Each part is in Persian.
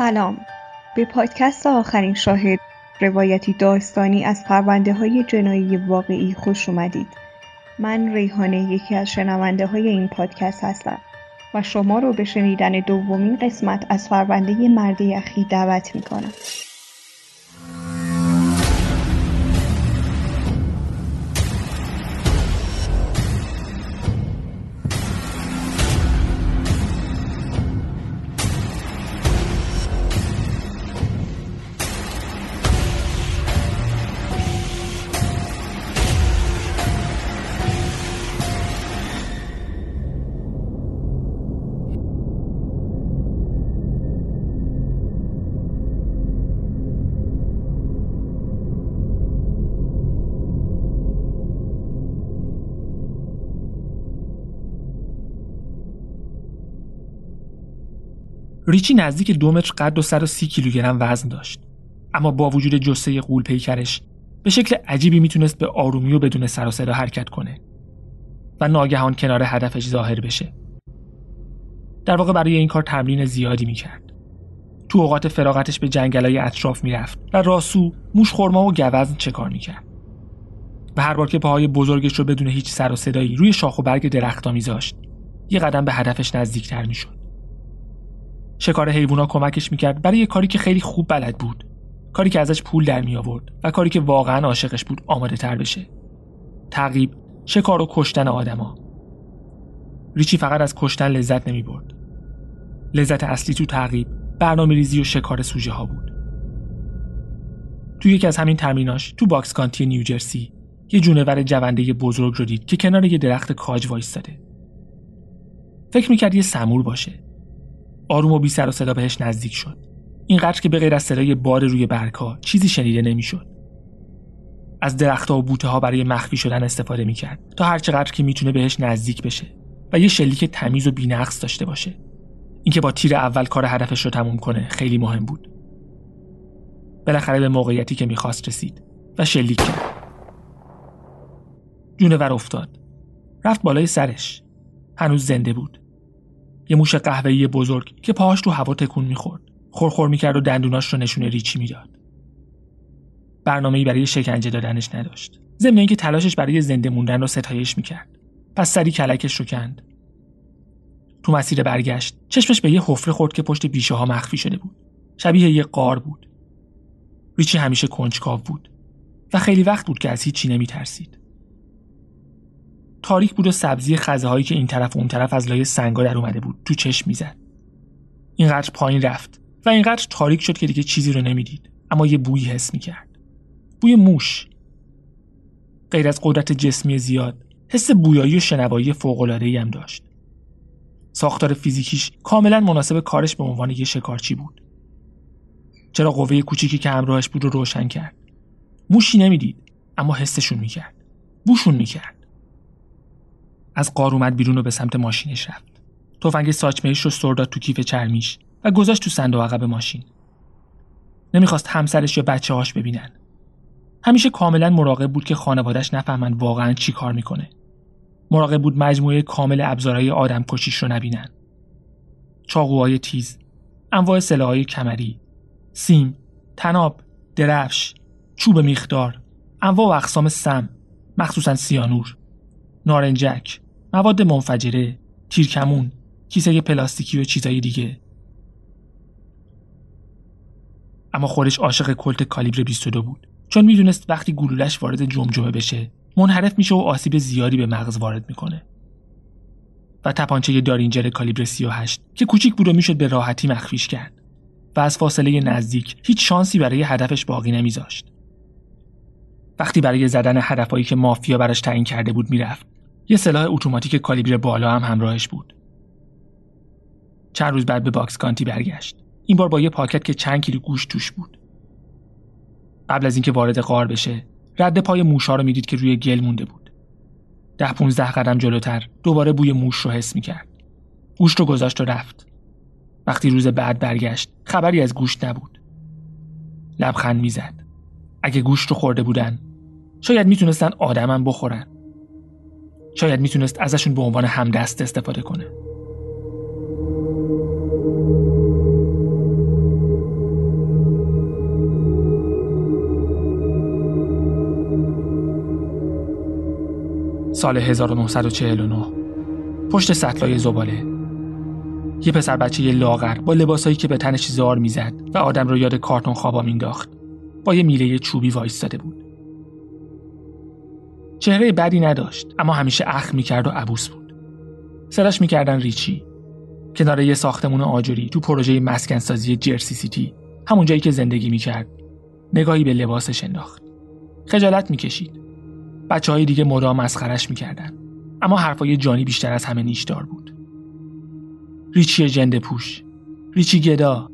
سلام. به پادکست آخرین شاهد روایتی داستانی از پرونده های جنایی واقعی خوش اومدید. من ریحانه یکی از شنونده های این پادکست هستم و شما رو به شنیدن دومین قسمت از پرونده مرد یخی دعوت می‌کنم. ریچی نزدیک دو متر قد و 130 کیلوگرم وزن داشت. اما با وجود جسه قول پیکرش به شکل عجیبی می‌تونست به آرومی و بدون سر و صدا حرکت کنه و ناگهان کنار هدفش ظاهر بشه. در واقع برای این کار تمرین زیادی می‌کرد. تو اوقات فراغتش به جنگلای اطراف می‌رفت و راسو موش خورما و گوزن چه کار می‌کرد. و هر بار که پاهای بزرگش رو بدون هیچ سر و صدایی روی شاخ و برگ درختا میذاشت یه قدم به هدفش نزدیکتر می‌شد. شکار حیوونا کمکش می‌کرد برای یه کاری که خیلی خوب بلد بود. کاری که ازش پول در می آورد و کاری که واقعا عاشقش بود آماده تر بشه. تعقیب شکار و کشتن آدما. ریچی فقط از کشتن لذت نمی برد لذت اصلی تو تعقیب برنامه ریزی و شکار سوژه ها بود. تو یکی از همین تمریناش تو باکس کانتی نیوجرسی یه جونور جونده بزرگ رو دید که کنار یه درخت کاج وایستاده. فکر می‌کرد یه سمور باشه. آروم و بی سر و صدا بهش نزدیک شد. اینقدر که به غیر از صدای باد روی برگها چیزی شنیده نمی‌شد. از درختها و بوته ها برای مخفی شدن استفاده می‌کرد تا هر چقدر که می‌تونه بهش نزدیک بشه و یه شلیک تمیز و بینقص داشته باشه. اینکه با تیر اول کار هدفش رو تموم کنه خیلی مهم بود. بالاخره به موقعیتی که می‌خواست رسید و شلیک کرد. جونور افتاد. رفت بالای سرش. هنوز زنده بود. یه موش قهوه‌ای بزرگ که پاهاش تو هوا تکون می‌خورد. خورخور می‌کرد و دندوناش رو نشونه ریچی می‌داد. برنامه‌ای برای شکنجه دادنش نداشت. ضمن اینکه تلاشش برای زنده موندن رو ستایش می‌کرد. پس سری کلکش رو کند. تو مسیر برگشت چشمش به یه حفره خورد که پشت بیشه ها مخفی شده بود. شبیه یه قار بود. ریچی همیشه کنجکاو بود و خیلی وقت بود که از هیچی نمیترسید. تاریک بود و سبزی خزه هایی که این طرف و اون طرف از لای سنگا در اومده بود تو چشم می‌زد. اینقدر پایین رفت و اینقدر تاریک شد که دیگه چیزی رو نمی‌دید اما یه بویی حس می‌کرد. بوی موش. غیر از قدرت جسمی زیاد حس بویایی و شنوایی ای هم داشت. ساختار فیزیکیش کاملا مناسب کارش به عنوان یه شکارچی بود. چرا قوه کوچیکی که همراهش بود رو روشن کرد؟ موشی نمی‌دید اما حسشون می‌کرد. بوشون می‌کرد. از قار اومد بیرون و به سمت ماشینش رفت. تفنگ ساچمهش رو سر داد تو کیف چرمیش و گذاشت تو صندوق عقب ماشین. نمی‌خواست همسرش یا بچه هاش ببینن. همیشه کاملا مراقب بود که خانوادش نفهمن واقعا چی کار می‌کنه. مراقب بود مجموعه کامل ابزارهای آدم کشیش رو نبینن. چاقوهای تیز انواع سلاحهای کمری سیم تناب درفش چوب میخدار انواع و اقسام سم مخصوصا سیانور نارنجک مواد منفجره تیرکمون کیسه پلاستیکی و چیزای دیگه. اما خودش عاشق کلت کالیبر 22 بود. چون می‌دونست وقتی گلولش وارد جمجمه بشه منحرف میشه و آسیب زیادی به مغز وارد می‌کنه. و تپانچه درینجر کالیبر 38 که کوچیک بود و می‌شد به راحتی مخفیش کرد. و از فاصله نزدیک هیچ شانسی برای هدفش باقی نمیذاشت. وقتی برای زدن هدفهایی که مافیا براش تعیین کرده بود می‌رفت یه سلاح اتوماتیک کالیبر بالا هم همراهش بود. چند روز بعد به باکس کانتی برگشت. این بار با یه پاکت که چند کیلو گوشت توش بود. قبل از اینکه وارد غار بشه رد پای موشا رو می‌دید که روی گل مونده بود. ده پونزده قدم جلوتر دوباره بوی موش رو حس می‌کرد. گوشت رو گذاشت و رفت. وقتی روز بعد برگشت خبری از گوشت نبود. لبخند می‌زد. اگه گوشت رو خورده بودن شاید می‌تونستن آدمم بخورن. شاید می‌تونست ازشون به عنوان همدست استفاده کنه. سال 1949 پشت سطلای زباله. یه پسر بچه یه لاغر با لباسایی که به تنش زار می‌زد و آدم رو یاد کارتون خوابا مینداخت با یه میله چوبی وایستاده بود. چهره بدی نداشت اما همیشه اخ می‌کرد و عبوس بود. صداش می‌کردن ریچی. کنار یه ساختمون آجوری تو پروژه مسکنسازی جرسی سیتی همون جایی که زندگی می‌کرد. نگاهی به لباسش انداخت. خجالت می‌کشید. بچه های دیگه مدام مسخرش می‌کردن. اما حرفای جانی بیشتر از همه نیشدار بود. ریچی جنده پوش. ریچی گدا.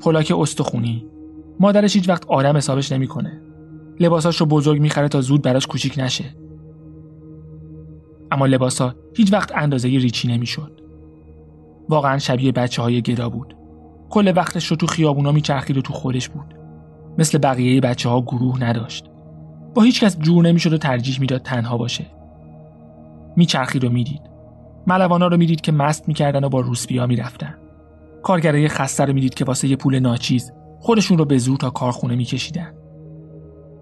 پلاک استخونی. مادرش هیچ وقت آدم حسابش نمی‌کنه. لباساش رو بزرگ می‌خره تا زود براش کوچیک نشه. اما لباسا هیچ وقت اندازه ریچی نمی‌شد. واقعا شبیه بچه های گدا بود. کل وقتش رو تو خیابونا میچرخید و تو خودش بود. مثل بقیه بچه ها گروه نداشت. با هیچ کس جور نمی‌شد و ترجیح می‌داد تنها باشه. میچرخید و می‌دید. ملوانا رو می‌دید که مست می‌کردن و با روسبیا می‌رفتن. کارگرای خسته رو می‌دید که واسه یه پول ناچیز خودشون رو به زور تا کارخونه میکشیدن.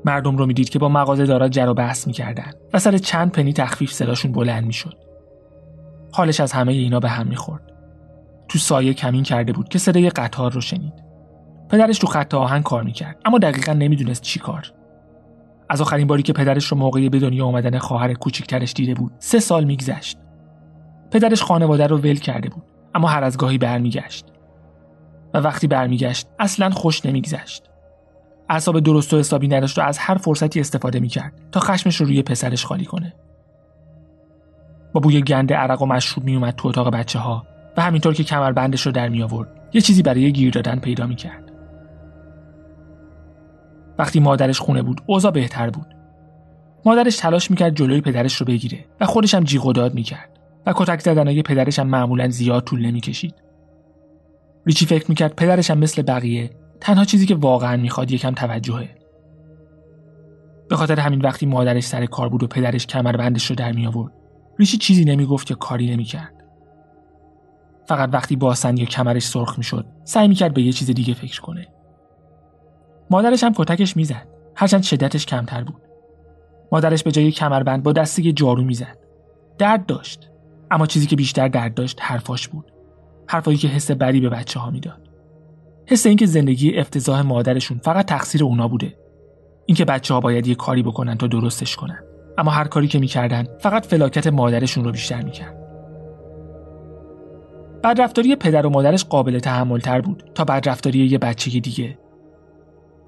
مردم رو می‌دید که با مغازه دارا جر و بحث می‌کردن و سر چند پنی تخفیف صداشون بلند می‌شد. حالش از همه اینا به هم می‌خورد. تو سایه کمین کرده بود که صدای قطار رو شنید. پدرش تو خط آهن کار می‌کرد اما دقیقا نمی‌دونست چی کار. از آخرین باری که پدرش رو موقع به دنیا آمدن خواهر کوچکترش دیده بود سه سال میگذشت. پدرش خانواده رو ول کرده بود اما هر از گاهی برمیگشت. و وقتی برمیگشت اصلا خوش نمیگذشت. اعصاب درست و حسابی نداشت و از هر فرصتی استفاده می‌کرد تا خشمش رو روی پسرش خالی کنه. با بوی گند عرق و مشروب میومد تو اتاق بچه ها و همینطور که کمربندش رو در می آورد یه چیزی برای گیر دادن پیدا می‌کرد. وقتی مادرش خونه بود اوضاع بهتر بود. مادرش تلاش می‌کرد جلوی پدرش رو بگیره و خودش هم جیغ و داد می‌کرد و کتک زدنهای پدرش هم معمولا زیاد طول نمی‌کشید. ریچی فکر می‌کرد پدرش هم مثل بقیه تنها چیزی که واقعا می‌خواد یکم توجهه. به خاطر همین وقتی مادرش سر کار بود و پدرش کمربندش رو در می آورد ریشی چیزی نمی‌گفت یا کاری نمی‌کرد. فقط وقتی باسن یا کمرش سرخ می‌شد سعی می‌کرد به یه چیز دیگه فکر کنه. مادرش هم کتکش می‌زد هرچند شدتش کمتر بود. مادرش به جای کمربند با دسته جارو می‌زد. درد داشت اما چیزی که بیشتر درد داشت حرفاش بود. حرفایی که حس بدی به بچه ها می‌داد. حس اینکه زندگی افتضاح مادرشون فقط تقصیر اونا بوده. اینکه بچه ها باید یه کاری بکنن تا درستش کنن. اما هر کاری که می‌کردن فقط فلاکت مادرشون رو بیشتر می‌کرد. بدرفتاری پدر و مادرش قابل تحمل تر بود تا بدرفتاری یه بچه دیگه.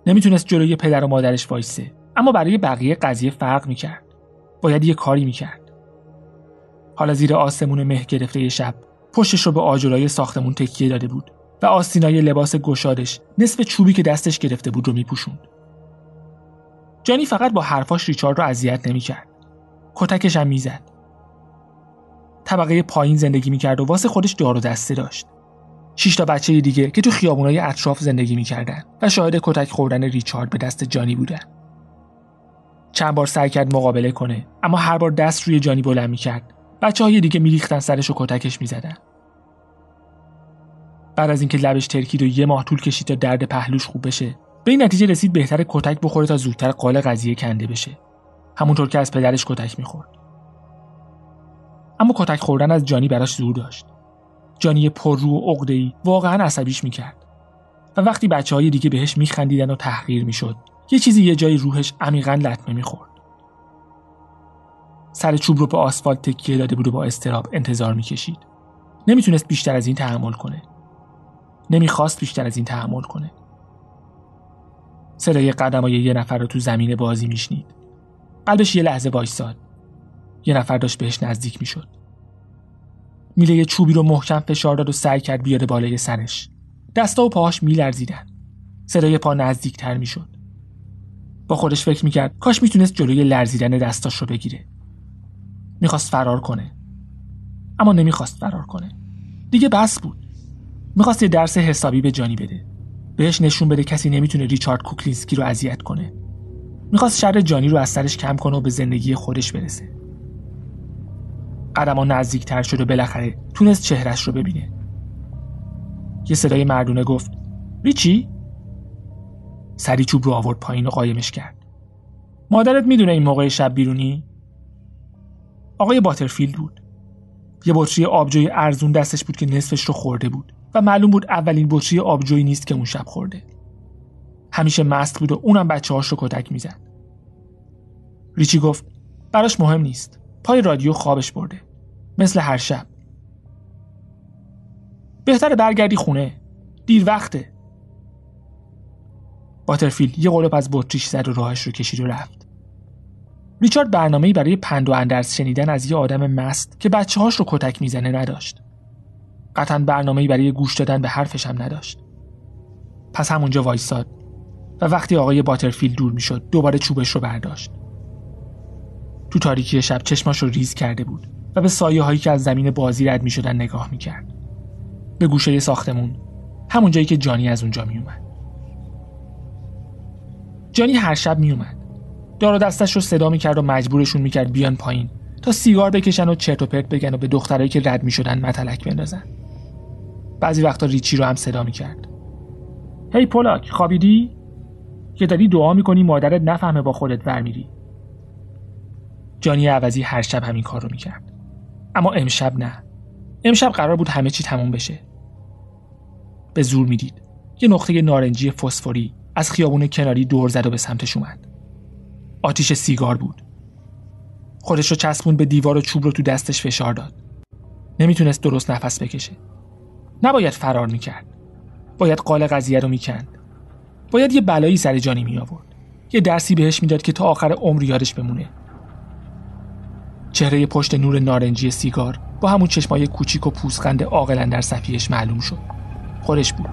نمی‌تونست جلوی پدر و مادرش وایسه اما برای بقیه قضیه فرق می‌کرد. باید یه کاری می‌کرد. حالا زیر آسمون مه گرفته شب پشتش رو به آجرای ساختمون تکیه داده بود. و آستینای لباس گشادش نصف چوبی که دستش گرفته بود رو میپوشوند. جانی فقط با حرفاش ریچارد رو اذیت نمی‌کرد. کتکش هم می‌زد. طبقه پایین زندگی می‌کرد و واسه خودش دار و دسته داشت. شش تا بچه دیگه که تو خیابونای اطراف زندگی می‌کردن و شاهد کتک خوردن ریچارد به دست جانی بودن. چند بار سعی کرد مقابله کنه اما هر بار دست روی جانی بلند می‌کرد بچه های دیگه میریختن سرش و کتکش می‌زدن بعد از اینکه لبش ترکید و یه ماه طول کشید تا درد پهلوش خوب بشه به این نتیجه رسید بهتر کتک بخوره تا زودتر قال قضیه کنده بشه. همونطور که از پدرش کتک می‌خورد. اما کتک خوردن از جانی براش زور داشت. جانی پررو و عقده‌ای واقعا عصبیش می‌کرد. و وقتی بچه های دیگه بهش میخندیدن و تحقیر می‌شد یه چیزی یه جای روحش عمیقا لطمه می‌خورد. سر چوب رو به آسفالت تکیه داده بود و با استراب انتظار می‌کشید. نمی‌تونست بیشتر از این تحمل کنه. نمی‌خواست بیشتر از این تحمل کنه. صدای قدمای یه نفر رو تو زمین بازی میشنید. قلبش یه لحظه وایساد. یه نفر داشت بهش نزدیک می‌شد. میله چوبی رو محکم فشار داد و سعی کرد بیاره بالای سرش. دستا و پاهاش میلرزیدن. صدای پا نزدیکتر می‌شد. با خودش فکر می‌کرد کاش می‌تونست جلوی لرزیدن دستاش رو بگیره. می‌خواست فرار کنه. اما نمی‌خواست فرار کنه. دیگه بس بود. می‌خواست یه درس حسابی به جانی بده. بهش نشون بده کسی نمی‌تونه ریچارد کوکلینسکی رو اذیت کنه. می‌خواست شر جانی رو از سرش کم کنه و به زندگی خودش برسه. قدما نزدیکتر شد و بالاخره تونست چهرش رو ببینه. یه صدای مردونه گفت ریچی؟ سری چوب رو آورد پایین و قایمش کرد. مادرت می‌دونه این موقع شب بیرونی؟ آقای باترفیلد بود. یه بطری آبجوی ارزون دستش بود که نصفش رو خورده بود. و معلوم بود اولین بطری آبجویی نیست که اون شب خورده. همیشه مست بود و اونم بچه هاش رو کتک می‌زد. ریچی گفت براش مهم نیست. پای رادیو خوابش برده. مثل هر شب. بهتر برگردی خونه. دیر وقته. باترفیلد یه قلپ از بطریش زد و راهش رو کشید و رفت. ریچارد برنامه‌ای برای پند و اندرز شنیدن از یه آدم مست که بچه هاش رو کتک می‌زنه نداشت. قطعا برنامه‌ای برای گوش دادن به حرفش هم نداشت پس همونجا وایساد و وقتی آقای باترفیلد دور می‌شد دوباره چوبش رو برداشت تو تاریکی شب چشماش رو ریز کرده بود و به سایه هایی که از زمین بازی رد می شدن نگاه می کرد. به گوشه ساختمون همون جایی که جانی از اونجا می اومد. جانی هر شب می اومد. دار و دستش رو صدا می کرد و مجبورشون می کرد بیان پایین تا سیگار بکشن و چرت و پرت بگن و به دخترایی که رد می شدن متلک بندازن. بعضی وقتا ریچی رو هم صدا می کرد. هی پولاک خوابیدی؟ که داری دعا می‌کنی مادرت نفهمه با خودت ور میری جانی عوضی هر شب همین کار رو می‌کرد. اما امشب نه. امشب قرار بود همه چی تموم بشه. به زور می‌دید. یه نقطه نارنجی فسفوری از خیابون کناری دور زد و به سمتش اومد. آتیش سیگار بود. خودش رو چسبون به دیوار و چوب رو تو دستش فشار داد. نمی‌تونست درست نفس بکشه. نباید فرار می‌کرد. باید قال قضیه رو می‌کند. باید یه بلایی سر جانی می آورد یه درسی بهش می‌داد که تا آخر عمر یادش بمونه. چهره پشت نور نارنجی سیگار با همون چشمای کوچیک و پوسخند عاقلا در صفیش معلوم شد. خودش بود.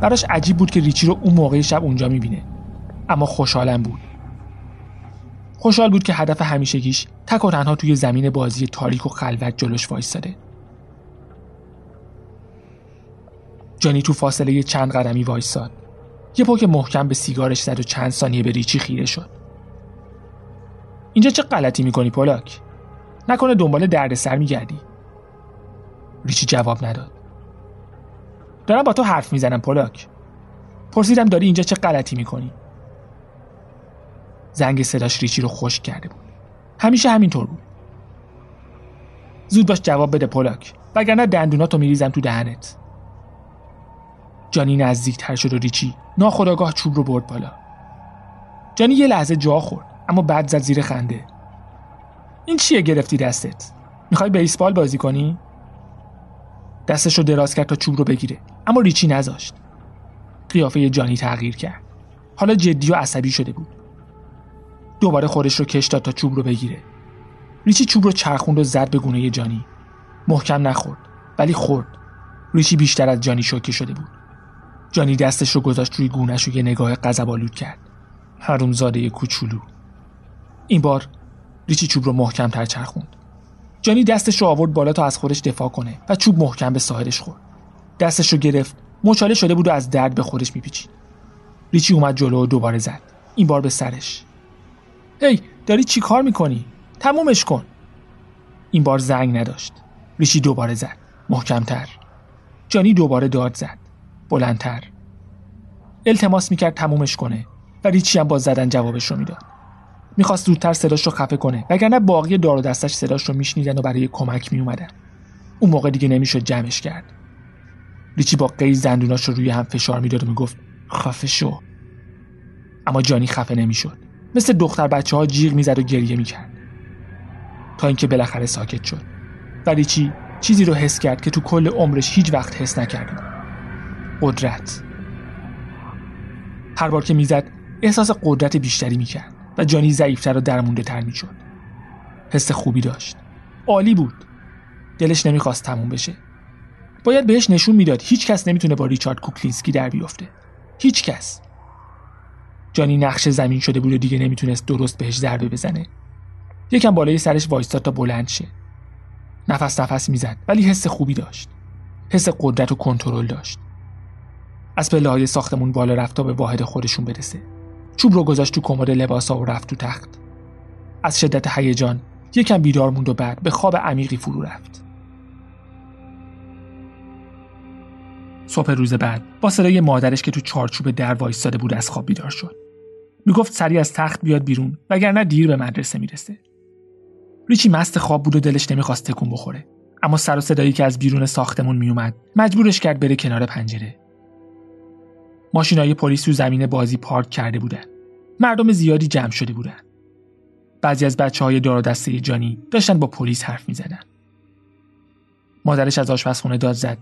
براش عجیب بود که ریچی رو اون موقع شب اونجا می‌بینه. اما خوشحالم بود. خوشحال بود که هدف همیشگیش تک و تنها توی زمین بازی تاریک و خلوت جلوش وایستاده. جانی تو فاصله چند قدمی وایستاد یه پوک محکم به سیگارش زد و چند ثانیه به ریچی خیره شد. اینجا چه غلطی می‌کنی پولاک نکنه دنبال دردسر میگردی. ریچی جواب نداد. دارم با تو حرف می‌زنم پولاک پرسیدم داری اینجا چه غلطی می‌کنی؟ زنگ صداش ریچی رو خشک کرده بود. همیشه همینطور بود. زود باش جواب بده پولاک وگرنه دندوناتو میریزم تو دهنت. جانی نزدیکتر شد و ریچی ناخداگاه چوب رو برد بالا. جانی یه لحظه جا خورد اما بعد زد زیر خنده. این چیه گرفتی دستت؟ می‌خوای بیسبال بازی کنی؟ دستش رو دراز کرد تا چوب رو بگیره اما ریچی نذاشت. قیافه جانی تغییر کرد. حالا جدی و عصبی شده بود. دوباره خودش رو کش داد تا چوب رو بگیره. ریچی چوب رو چرخوند و زد به گونه جانی. محکم نخورد ولی خورد. ریچی بیشتر از جانی شوکه شده بود. جانی دستش رو گذاشت روی گونش و یه نگاه قذب کرد. حرومزاده کوچولو. این بار ریچی چوب رو محکم تر چرخوند. جانی دستش رو آورد بالا تا از خودش دفاع کنه و چوب محکم به ساحلش خورد. دستش رو گرفت مچاله شده بود و از درد به خودش میپیچید. ریچی اومد جلو و دوباره زد. این بار به سرش. هی داری چی کار می‌کنی؟ تمومش کن. این بار زنگ نداشت. ریچی دوباره زد. محکمتر. جانی دوباره داد زد. بلندتر. التماس می‌کرد تمومش کنه و ریچی هم با زدن جوابش رو می‌داد. می‌خواست زودتر صداش رو خفه کنه وگرنه باقی دار و دستش صداش رو میشنیدن و برای کمک میومدن اون موقع دیگه نمی‌شد جمعش کرد. ریچی با قی زندوناش رو روی هم فشار می‌داد و می‌گفت خفه شو. اما جانی خفه نمی‌شد. مثل دختر بچه ها جیغ می‌زد و گریه می‌کرد. تا اینکه بالاخره ساکت شد. و ریچی چیزی رو حس کرد که تو کل عمرش هیچ وقت حس نکرده قدرت. هر بار که می‌زد احساس قدرت بیشتری می‌کرد و جانی ضعیفتر و درمونده تر می‌شد. حس خوبی داشت. عالی بود. دلش نمی‌خواست تموم بشه. باید بهش نشون می‌داد هیچ کس نمی‌تونه با ریچارد کوکلینسکی در بیفته. هیچ کس. جانی نقش زمین شده بود و دیگه نمی‌تونست درست بهش ضربه بزنه. یکم بالای سرش وایستاد تا بلند شه. نفس نفس می‌زد ولی حس خوبی داشت. حس قدرت و کنترل داشت. از پله های ساختمون بالا رفت تا به واحد خودشون برسه. چوب رو گذاشت تو کمد لباسا و رفت تو تخت. از شدت هیجان یکم بیدار موند و بعد به خواب عمیقی فرو رفت. صبح روز بعد با صدای مادرش که تو چارچوب در وایستاده بود از خواب بیدار شد. می‌گفت سری از تخت بیاد بیرون وگرنه دیر به مدرسه می‌رسه. ریچی مست خواب بود و دلش نمی‌خواست تکون بخوره. اما سر و صدایی که از بیرون ساختمون میومد مجبورش کرد بره کنار پنجره. ماشینای پلیس تو زمین بازی پارک کرده بودن. مردم زیادی جمع شده بودن. بعضی از بچه های دار دسته جانی داشتن با پلیس حرف می‌زدن. مادرش از آشپزخونه داد زد.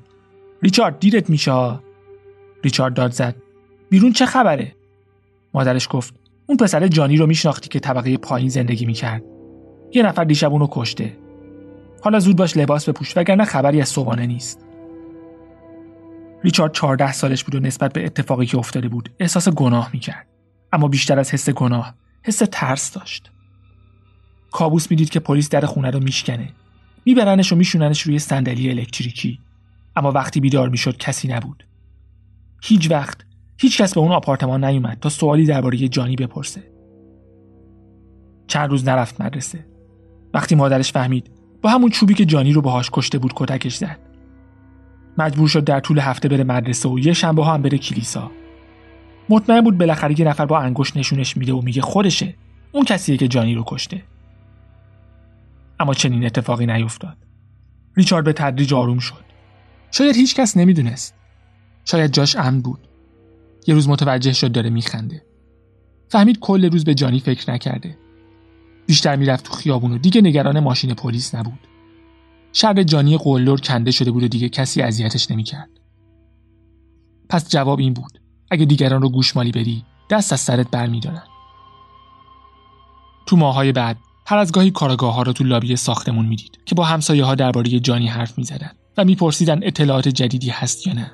ریچارد دیرت میشه ریچارد داد زد. بیرون چه خبره؟ مادرش گفت. اون پسر جانی رو میشناختی که طبقه پایین زندگی می‌کرد. یه نفر دیشب اونو کشته. حالا زود باش لباس بپوش وگرنه خبری از صبحانه نیست. ریچارد 14 سالش بود و نسبت به اتفاقی که افتاده بود احساس گناه می‌کرد. اما بیشتر از حس گناه حس ترس داشت. کابوس می‌دید که پلیس در خونه رو میشکنه. میبرنش و میشوننش روی صندلی الکتریکی. اما وقتی بیدار می‌شد کسی نبود. هیچ وقت هیچ کس به اون آپارتمان نیومد تا سوالی درباره جانی بپرسه. چند روز نرفت مدرسه. وقتی مادرش فهمید با همون چوبی که جانی رو باهاش کشته بود کتکش زد. مجبور شد در طول هفته بره مدرسه و یه شنبه ها هم بره کلیسا. مطمئن بود بالاخره یه نفر با انگشت نشونش میده و میگه خودشه اون کسیه که جانی رو کشته. اما چنین اتفاقی نیفتاد. ریچارد به تدریج آروم شد. شاید هیچ کس نمی‌دونست. شاید جاش امن بود. یه روز متوجه شد داره میخنده. فهمید کل روز به جانی فکر نکرده. بیشتر می‌رفت تو خیابون و دیگه نگران ماشین پلیس نبود. شر جانی قلدر کنده شده بود و دیگه کسی اذیتش نمی‌کرد. پس جواب این بود اگه دیگران رو گوشمالی بدی دست از سرت برمیدارن. تو ماهای بعد هر از گاهی کارگاه ها رو تو لابی ساختمون می‌دید که با همسایه ها درباره جانی حرف می‌زدن و میپرسیدن اطلاعات جدیدی هست یا نه.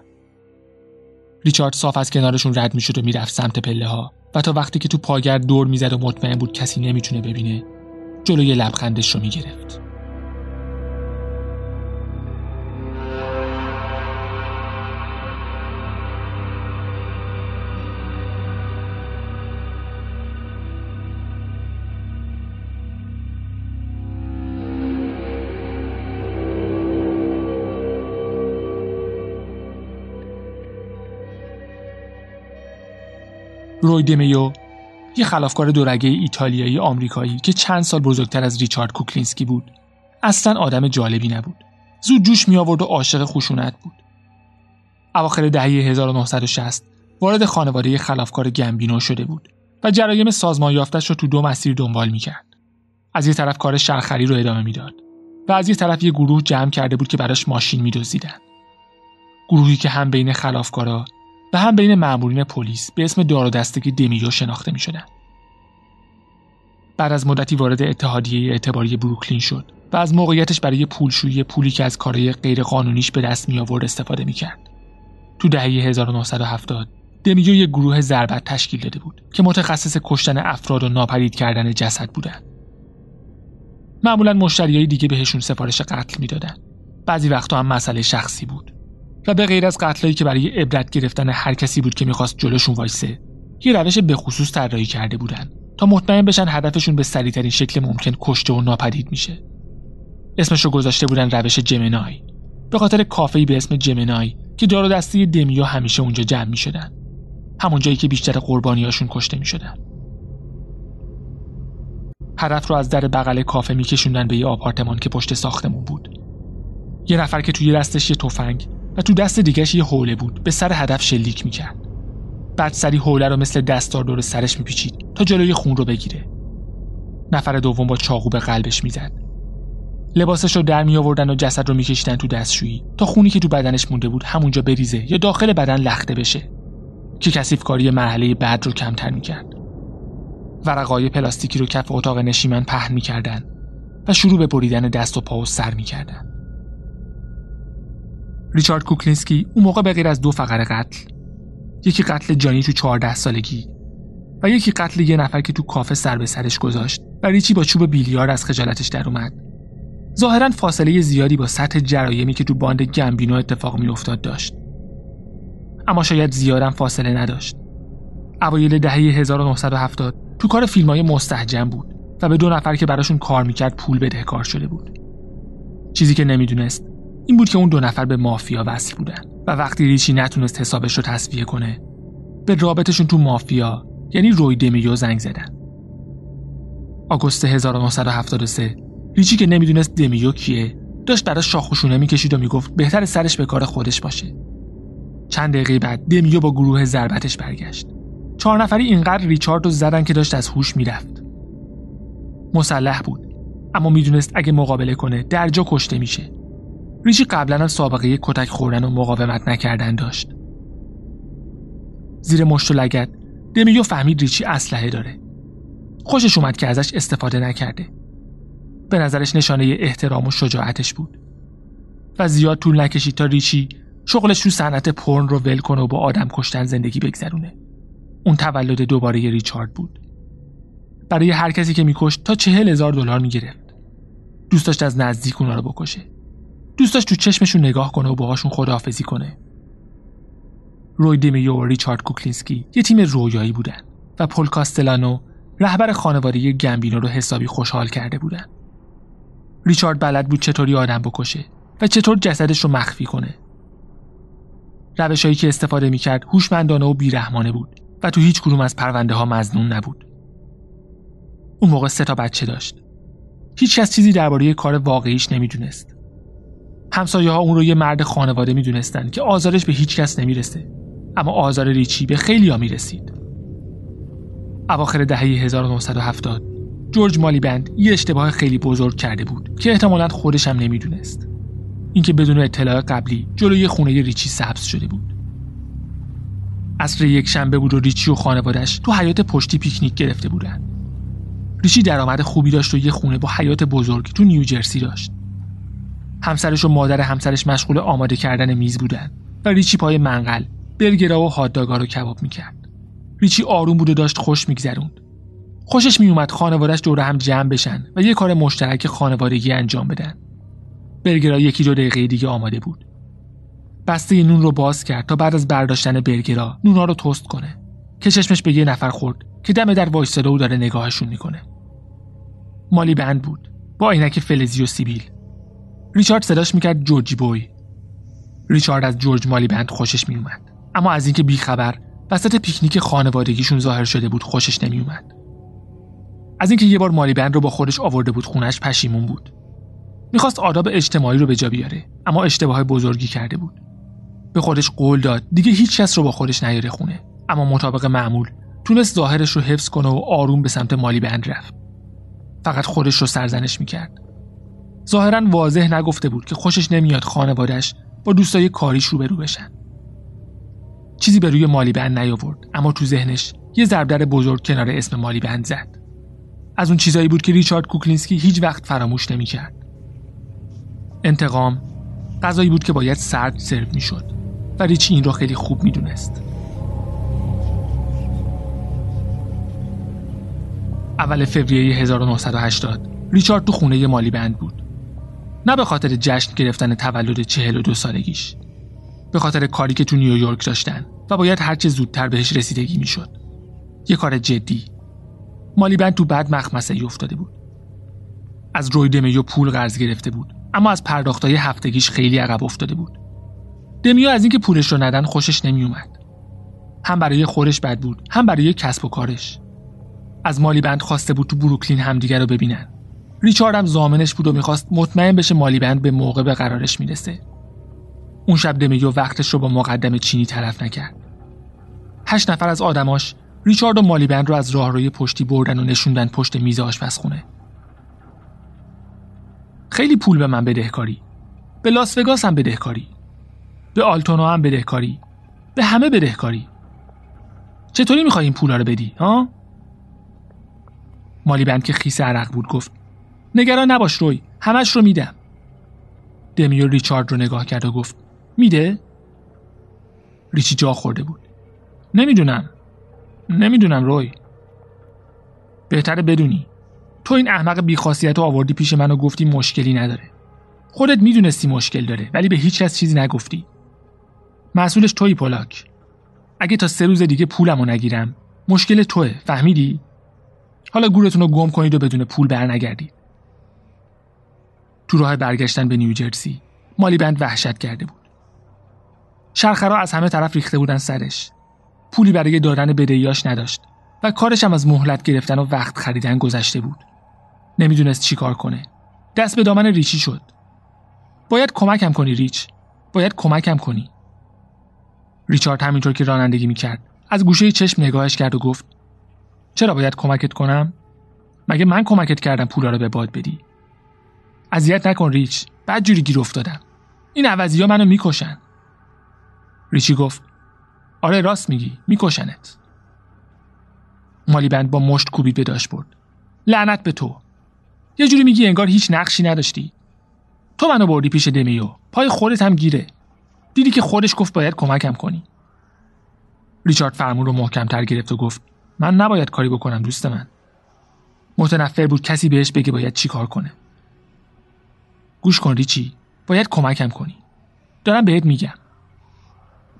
ریچارد صاف از کنارشون رد می‌شد و می‌رفت سمت پله ها و تا وقتی که تو پاگر دور می‌زد و مطمئن بود کسی نمی‌تونه ببینه جلوی لبخندش رو می‌گرفت. روی دمیو یه خلافکار دورگه ایتالیایی آمریکایی که چند سال بزرگتر از ریچارد کوکلینسکی بود. اصلا آدم جالبی نبود. زود جوش می آورد و عاشق خشونت بود. اواخر دهه 1960 وارد خانواده خلافکار گمبینو شده بود و جرایم سازمان یافتش رو تو دو مسیر دنبال می‌کرد. از یه طرف کار شرخری رو ادامه می‌داد و از یه طرف یه گروه جمع کرده بود که براش ماشین میدزدیدن. گروهی که هم بین خلافکارا و هم بین مأمورین پلیس به اسم دار و دستگی دمیو شناخته می شدن. بعد از مدتی وارد اتحادیه اعتباری بروکلین شد و از موقعیتش برای پولشویی پولی که از کارهای غیرقانونیش به دست می آورد استفاده می کرد. تو دهه 1970 دمیو یک گروه ضربت تشکیل داده بود که متخصص کشتن افراد و ناپدید کردن جسد بودند. معمولا مشتریای دیگه بهشون سفارش قتل می‌دادن. بعضی وقتا هم مسئله شخصی بود. و به غیر از قتلایی که برای عبرت گرفتن هر کسی بود که می‌خواست جلوشون وایسه یه روش به خصوص طراحی کرده بودن تا مطمئن بشن هدفشون به سریعترین شکل ممکن کشته و ناپدید میشه. اسمش رو گذاشته بودن روش جمنای به خاطر کافه‌ای به اسم جمنای که دار و دسته دمیو همیشه اونجا جمع می‌شدن. همون جایی که بیشتر قربانیاشون کشته می‌شدن. هدف رو از در بغل کافه میکشوندن به یه آپارتمان که پشت ساختمون بود. یه نفر که توی دستش یه تفنگ و تو دست دیگهش یه حوله بود. به سر هدف شلیک می‌کرد. بعد سری حوله رو مثل دستار دور سرش میپیچید تا جلوی خون رو بگیره. نفر دوم با چاقو به قلبش می‌زد. لباسش رو در می آوردن و جسد رو میکشیدن تو دستشویی تا خونی که تو بدنش مونده بود همونجا بریزه یا داخل بدن لخته بشه که کسیف کاری مرحله بعد رو کمتر می‌کرد. ورقای پلاستیکی رو کف اتاق نشیمن پهن می‌کردن و شروع به بریدن دست و پا و سر می‌کردن. ریچارد کوکلینسکی اون موقع به غیر از دو فقره قتل یکی قتل جانی تو 14 سالگی و یکی قتل یه نفر که تو کافه سر به سرش گذاشت و ریچی با چوب بیلیارد از خجالتش در اومد. ظاهرا فاصله زیادی با سطح جرایمی که تو باند گمبینو اتفاق میافتاد داشت. اما شاید زیادم فاصله نداشت. اوایل دهه 1970 تو کار فیلم های مستحجم بود و به دو نفر که براشون کار می‌کرد پول بدهکار شده بود. چیزی که نمی‌دونست این بود که اون دو نفر به مافیا وصل بودن و وقتی ریچی نتونست حسابش رو تصفیه کنه به رابطشون تو مافیا یعنی روی دمیو زنگ زدن. آگوست 1973 ریچی که نمی‌دونست دمیو کیه داشت براش شاخوشونه می‌کشید و می‌گفت بهتر سرش به کار خودش باشه. چند دقیقه بعد دمیو با گروه ضربتش برگشت. چهار نفری اینقدر ریچارد رو زدن که داشت از هوش می‌رفت. مسلح بود اما می‌دونست اگه مقابله کنه درجا کشته میشه. ریچی قبلا هم سابقه کتک خوردن و مقاومت نکردن داشت. زیر مشت و لگت دمیو فهمید ریچی اسلحه داره. خوشش اومد که ازش استفاده نکرده. به نظرش نشانه احترام و شجاعتش بود. و زیاد طول نکشید تا ریچی شغلش رو صنعت پورن رو ول کنه و با آدم کشتن زندگی بگذرونه. اون تولد دوباره ریچارد بود. برای هر کسی که میکشت تا چهل هزار دلار می‌گرفت. دوست داشت از نزدیک اونا رو بکشه. دوست داشت تو چشمشون نگاه کنه و باهاشون خداحافظی کنه. روی دیمیو و ریچارد کوکلینسکی یه تیم رویایی بودن و پل کاستلانو رهبر خانواده گمبینو رو حسابی خوشحال کرده بودن. ریچارد بلد بود چطوری آدم بکشه و چطور جسدش رو مخفی کنه. روشهایی که استفاده می‌کرد هوشمندانه و بیرحمانه بود و تو هیچ کدوم از پرونده ها مزنون نبود. اون موقع سه تا بچه داشت. هیچ کس چیزی درباره کار واقعیش نمی‌دونست. همسایه ها اون رو یه مرد خانواده می‌دونستند که آزارش به هیچ کس نمی‌رسه. اما آزار ریچی به خیلی ها می‌رسید. اواخر دهه 1970 جورج مالی بند یه اشتباه خیلی بزرگ کرده بود که احتمالا خودش هم نمی‌دونست. اینکه بدون اطلاع قبلی جلوی خونه ریچی سبز شده بود. عصر یک شنبه بود و ریچی و خانوادش تو حیات پشتی پیکنیک گرفته بودن. ریچی درآمد خوبی داشت و یه خونه با حیات بزرگ تو نیوجرسی داشت. همسرش و مادر همسرش مشغول آماده کردن میز بودن و ریچی پای منقل برگرا و هادداگا رو کباب می‌کرد. ریچی آروم بود و داشت خوش میگذروند. خوشش میومد خانوادش دور هم جمع بشن و یه کار مشترک خانوادگی انجام بدن. برگرا یکی دو دقیقه دیگه آماده بود. بسته نون رو باز کرد تا بعد از برداشتن برگرا نونا رو تست کنه که چشمش به یه نفر خورد که دم در وایستاده و داره نگاهشون می‌کنه. مالی بند بود با عینک فلزی و سیبیل. ریچارد صداش می‌کرد جورجی بوی. ریچارد از جورج مالی بند خوشش میومد اما از اینکه بیخبر وسط پیکنیک خانوادگیشون ظاهر شده بود خوشش نمیومد از اینکه یه بار مالی بند رو با خودش آورده بود خونش پشیمون بود. می‌خواست آداب اجتماعی رو به جا بیاره اما اشتباه بزرگی کرده بود. به خودش قول داد دیگه هیچ کس رو با خودش نیاره خونه. اما مطابق معمول تونست ظاهرش رو حفظ کنه و آروم به سمت مالی بند رفت. فقط خودش رو سرزنش می‌کرد. ظاهرا واضح نگفته بود که خوشش نمیاد خانوادش با دوستای کاریش روبرو بشن. چیزی به روی مالی بند نیاورد اما تو ذهنش یه ضربدر بزرگ کنار اسم مالی بند زد. از اون چیزایی بود که ریچارد کوکلینسکی هیچ وقت فراموش نمی‌کرد. انتقام غذایی بود که باید سرد سرو می‌شد و ریچی این رو خیلی خوب می‌دونست. اول فوریه 1980 ریچارد تو خونه مالی بند بود. نه به خاطر جشن گرفتن تولد 42 سالگیش. به خاطر کاری که تو نیویورک داشتن و باید هرچه زودتر بهش رسیدگی می‌شد. یه کار جدی. مالی بند تو بعد مخمسه ای افتاده بود. از روی دمیو پول قرض گرفته بود. اما از پرداختای هفتگیش خیلی عقب افتاده بود. دمیو از اینکه پولش رو ندن خوشش نمیومد هم برای خورش بد بود هم برای کسب و کارش. از مالی بند خواسته بود تو بروکلین همدیگر رو ببینن. ریچارد هم زامنش بود و می‌خواست مطمئن بشه مالی بند به موقع به قرارش می‌رسه. اون شب دمیو وقتش رو با مقدم چینی طرف نکرد. هشت نفر از آدماش ریچارد و مالی بند رو از راهروی پشتی بردن و نشوندن پشت میز آشپزخونه. خیلی پول به من بدهکاری. به لاس وگاس هم بدهکاری. به آلتونا هم بدهکاری. به همه بدهکاری. چطوری می‌خوای این پولا رو بدی ها؟ مالی بند که خیس عرق بود گفت نگران نباش روی همش رو میدم. دمیو ریچارد رو نگاه کرد و گفت میده؟ ریچی جا خورده بود. نمی‌دونم. نمی‌دونم روی. بهتره بدونی. تو این احمق بیخاصیت رو آوردی پیش من و گفتی مشکلی نداره. خودت می‌دونستی مشکل داره ولی به هیچ کس چیزی نگفتی. مسئولش توی پولاک اگه تا سه روز دیگه پولمو نگیرم مشکل توه فهمیدی؟ حالا گورتون رو گم کنید و بدون پول برنگردید. تو راه برگشتن به نیوجرسی. مالی بند وحشت کرده بود. شرخرا از همه طرف ریخته بودن سرش. پولی برای دادن بدهیاش نداشت و کارش هم از مهلت گرفتن و وقت خریدن گذشته بود. نمی‌دونست چی کار کنه. دست به دامن ریچی شد. باید کمکم کنی ریچ. باید کمکم کنی. ریچارد همینطور که رانندگی می‌کرد از گوشه چشم نگاهش کرد و گفت چرا باید کمکت کنم؟ مگه من کمکت کردم پولا رو به باد بدی؟ اذیت نکن ریچ. بعد جوری گیر افتادم. این عوضی ها منو می‌کشن. ریچی گفت آره راست میگی میکشنت. مالی بند با مشت کوبید به داشت لعنت به تو. یه جوری میگی انگار هیچ نقشی نداشتی. تو منو بردی پیش دمیو. پای خودت هم گیره. دیدی که خودش گفت باید کمکم کنی. ریچارد فرمون رو محکمتر گرفت و گفت من نباید کاری بکنم دوست من. متنفر بود کسی بهش بگه باید چی کار کنه. گوش کن ریچی. باید کمکم کنی. دارم بهت میگم.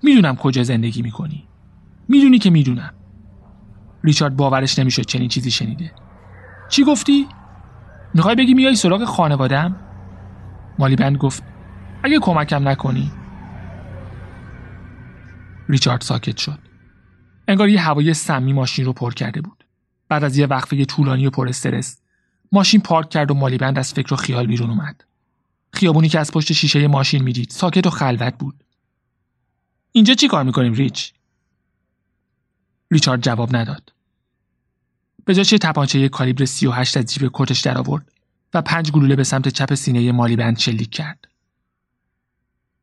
می‌دونم کجا زندگی می‌کنی. می‌دونی که می‌دونم. ریچارد باورش نمی‌شد چنین چیزی شنیده. چی گفتی؟ می‌خوای بگی میای سراغ خانوادم مالی بند گفت اگه کمکم نکنی. ریچارد ساکت شد. انگار یه هوای سمی ماشین رو پر کرده بود. بعد از یه وقفه طولانی و پر استرس ماشین پارک کرد و مالی بند از فکر و خیال بیرون اومد. خیابونی که از پشت شیشه ماشین می‌دید ساکت و خلوت بود اینجا چی کار می‌کنیم ریچ ریچارد جواب نداد به جاش تپانچه کالیبر 38 از جیب کتش در آورد و پنج گلوله به سمت چپ سینه مالی بند شلیک کرد.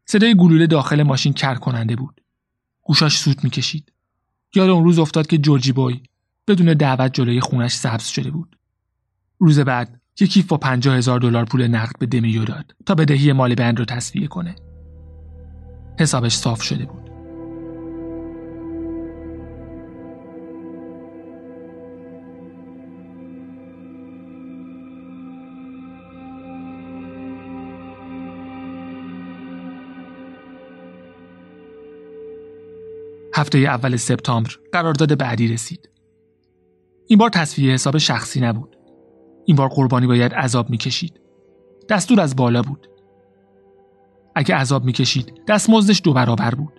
صدای گلوله داخل ماشین کر کننده بود. گوشاش سوت می‌کشید. یاد اون روز افتاد که جورجی بوی بدون دعوت جلوی خونش سبز شده بود. روز بعد یک کیف با پنجاه هزار دلار پول نقد به دمیو داد تا بدهی مالی بند رو تصویه کنه. حسابش صاف شده بود. هفته اول سپتامبر قرارداد بعدی رسید. این بار تصفیه حساب شخصی نبود. این بار قربانی باید عذاب می‌کشید. دستور از بالا بود. اگه عذاب می‌کشید دستمزدش دو برابر بود.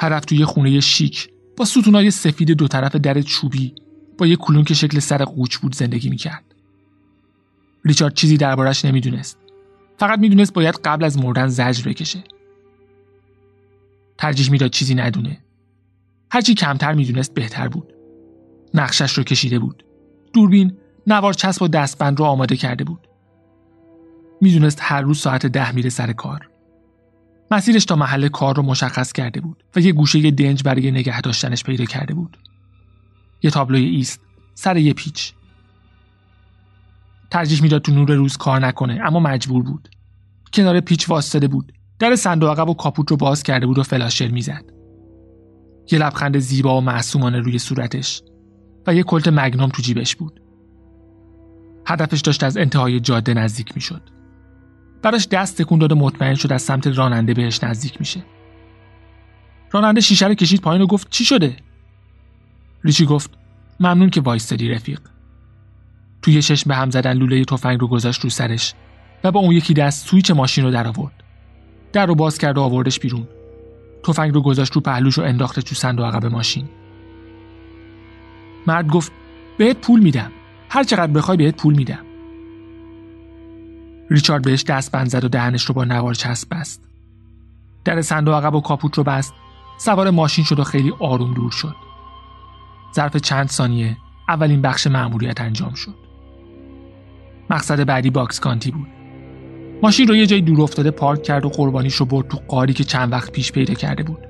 هر توی خونه شیک با ستونای سفید دو طرف در چوبی با یک کلون که شکل سر قوچ بود زندگی می‌کرد. ریچارد چیزی دربارش نمی‌دونست. فقط می‌دونست باید قبل از مردن زجر بکشه. ترجیح می‌داد چیزی ندونه هرچی کمتر می‌دونست بهتر بود نقشش رو کشیده بود دوربین نوار چسب و دستبند رو آماده کرده بود. می‌دونست هر روز ساعت ده میره سر کار. مسیرش تا محل کار رو مشخص کرده بود و یه گوشه دنج برای نگه داشتنش پیدا کرده بود. یه تابلوی ایست سر یه پیچ. ترجیح می‌داد تو نور روز کار نکنه اما مجبور بود. کنار پیچ واسطه بود. در صندوق عقب و کاپوت رو باز کرده بود و فلاشر می‌زد. یه لبخند زیبا و معصومانه روی صورتش و یه کلت مگنوم تو جیبش بود. هدفش داشت از انتهای جاده نزدیک می‌شد. براش دست تکون داد و مطمئن شد از سمت راننده بهش نزدیک میشه. راننده شیشه رو کشید پایین و گفت چی شده؟ ریچی گفت ممنون که وایستادی رفیق. توی چشم به هم زدن لوله تفنگ رو گذاشت رو سرش و با اون یکی دست سویچ ماشین رو در آورد. در رو باز کرد و آوردش بیرون تفنگ رو گذاشت رو پهلوش و انداخته تو صندوق عقب ماشین مرد گفت بهت پول میدم هر چقدر بخوای بهت پول میدم. ریچارد بهش دست بند زد و دهنش رو با نوار چسب بست. در صندوق عقب و کاپوت رو بست. سوار ماشین شد و خیلی آروم دور شد. ظرف چند ثانیه اولین بخش مأموریت انجام شد. مقصد بعدی باکس کانتی بود. ماشین رو یه جای دور افتاده پارک کرد و قربانیش رو برد تو غاری که چند وقت پیش پیدا کرده بود.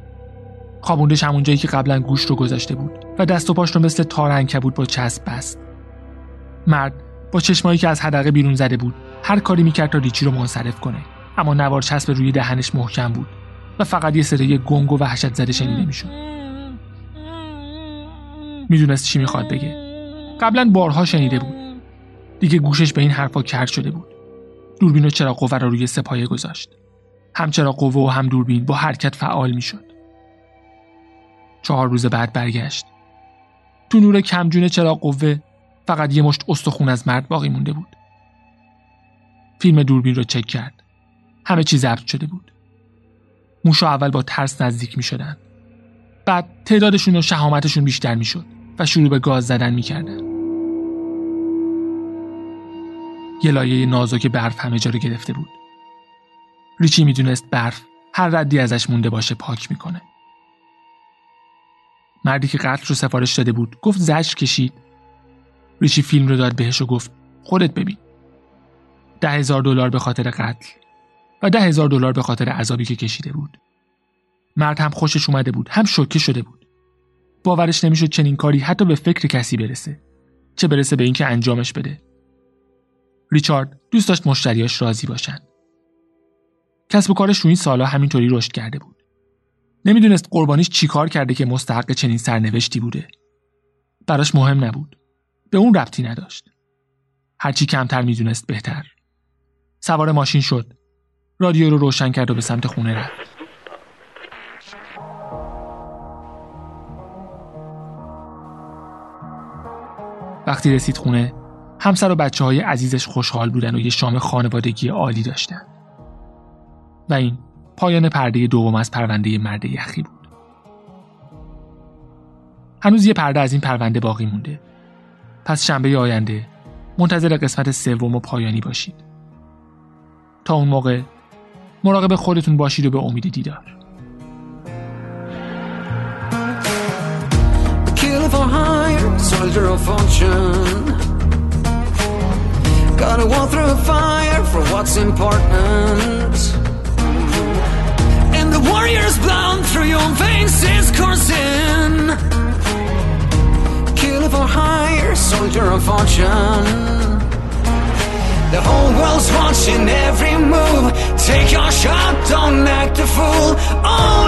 خوابوندش همون جایی که قبلا گوشت رو گذاشته بود و دست و پاش رو مثل تار بود با چسب بست. مرد با چشمایی که از حدقه بیرون زده بود هر کاری می‌کرد تا ریچی رو منصرف کنه. اما نوار چسب روی دهنش محکم بود و فقط یه صدای گنگ و وحشت زده شنیده می‌شد. می‌دونست چی می‌خواد بگه. قبلا بارها شنیده بود. دیگه گوشش به این حرفا کرد شده بود. دوربین و چراغ قوه رو روی سپایه گذاشت. هم چراغ قوه و هم دوربین با حرکت فعال می‌شد. چهار روز بعد برگشت. تو نور کمجون چراغ قوه فقط یه مشت استخون از مرد باقی مونده بود فیلم دوربین رو چک کرد همه چیز ضبط شده بود موشا اول با ترس نزدیک می شدن. بعد تعدادشون و شهامتشون بیشتر می شد و شروع به گاز زدن می کردن. یه لایه نازک برف همه جا رو گرفته بود. ریچی می‌دونست برف هر ردی ازش مونده باشه پاک می‌کنه. مردی که قتل رو سفارش داده بود گفت زجر کشید. ریچی فیلم رو داد بهش و گفت خودت ببین. ده هزار دلار به خاطر قتل و ده هزار دلار به خاطر عذابی که کشیده بود. مرد هم خوشش اومده بود هم شوکه شده بود. باورش نمی‌شد چنین کاری حتی به فکر کسی برسه. چه برسه به اینکه انجامش بده. ریچارد دوست داشت مشتریاش راضی باشن. کسب و کارش رو این سالا همینطوری رشد کرده بود. نمی‌دونست قربانیش چیکار کرده که مستحق چنین سرنوشتی بوده. براش مهم نبود. به اون ربطی نداشت. هرچی کمتر می‌دونست بهتر. سوار ماشین شد. رادیو رو روشن کرد و به سمت خونه رفت. وقتی رسید خونه همسر و بچه های عزیزش خوشحال بودن و یه شام خانوادگی عالی داشتن. و این پایان پرده دوم از پرونده مرد یخی بود. هنوز یه پرده از این پرونده باقی مونده. پس شنبه آینده منتظر قسمت سوم و پایانی باشید. تا اون موقع مراقب خودتون باشید و به امید دیدار. Gotta walk through fire for what's important. And the warrior's blood through your veins is coursing. for hire, soldier of fortune. The whole world's watching every move. Take your shot, don't act a fool. Oh.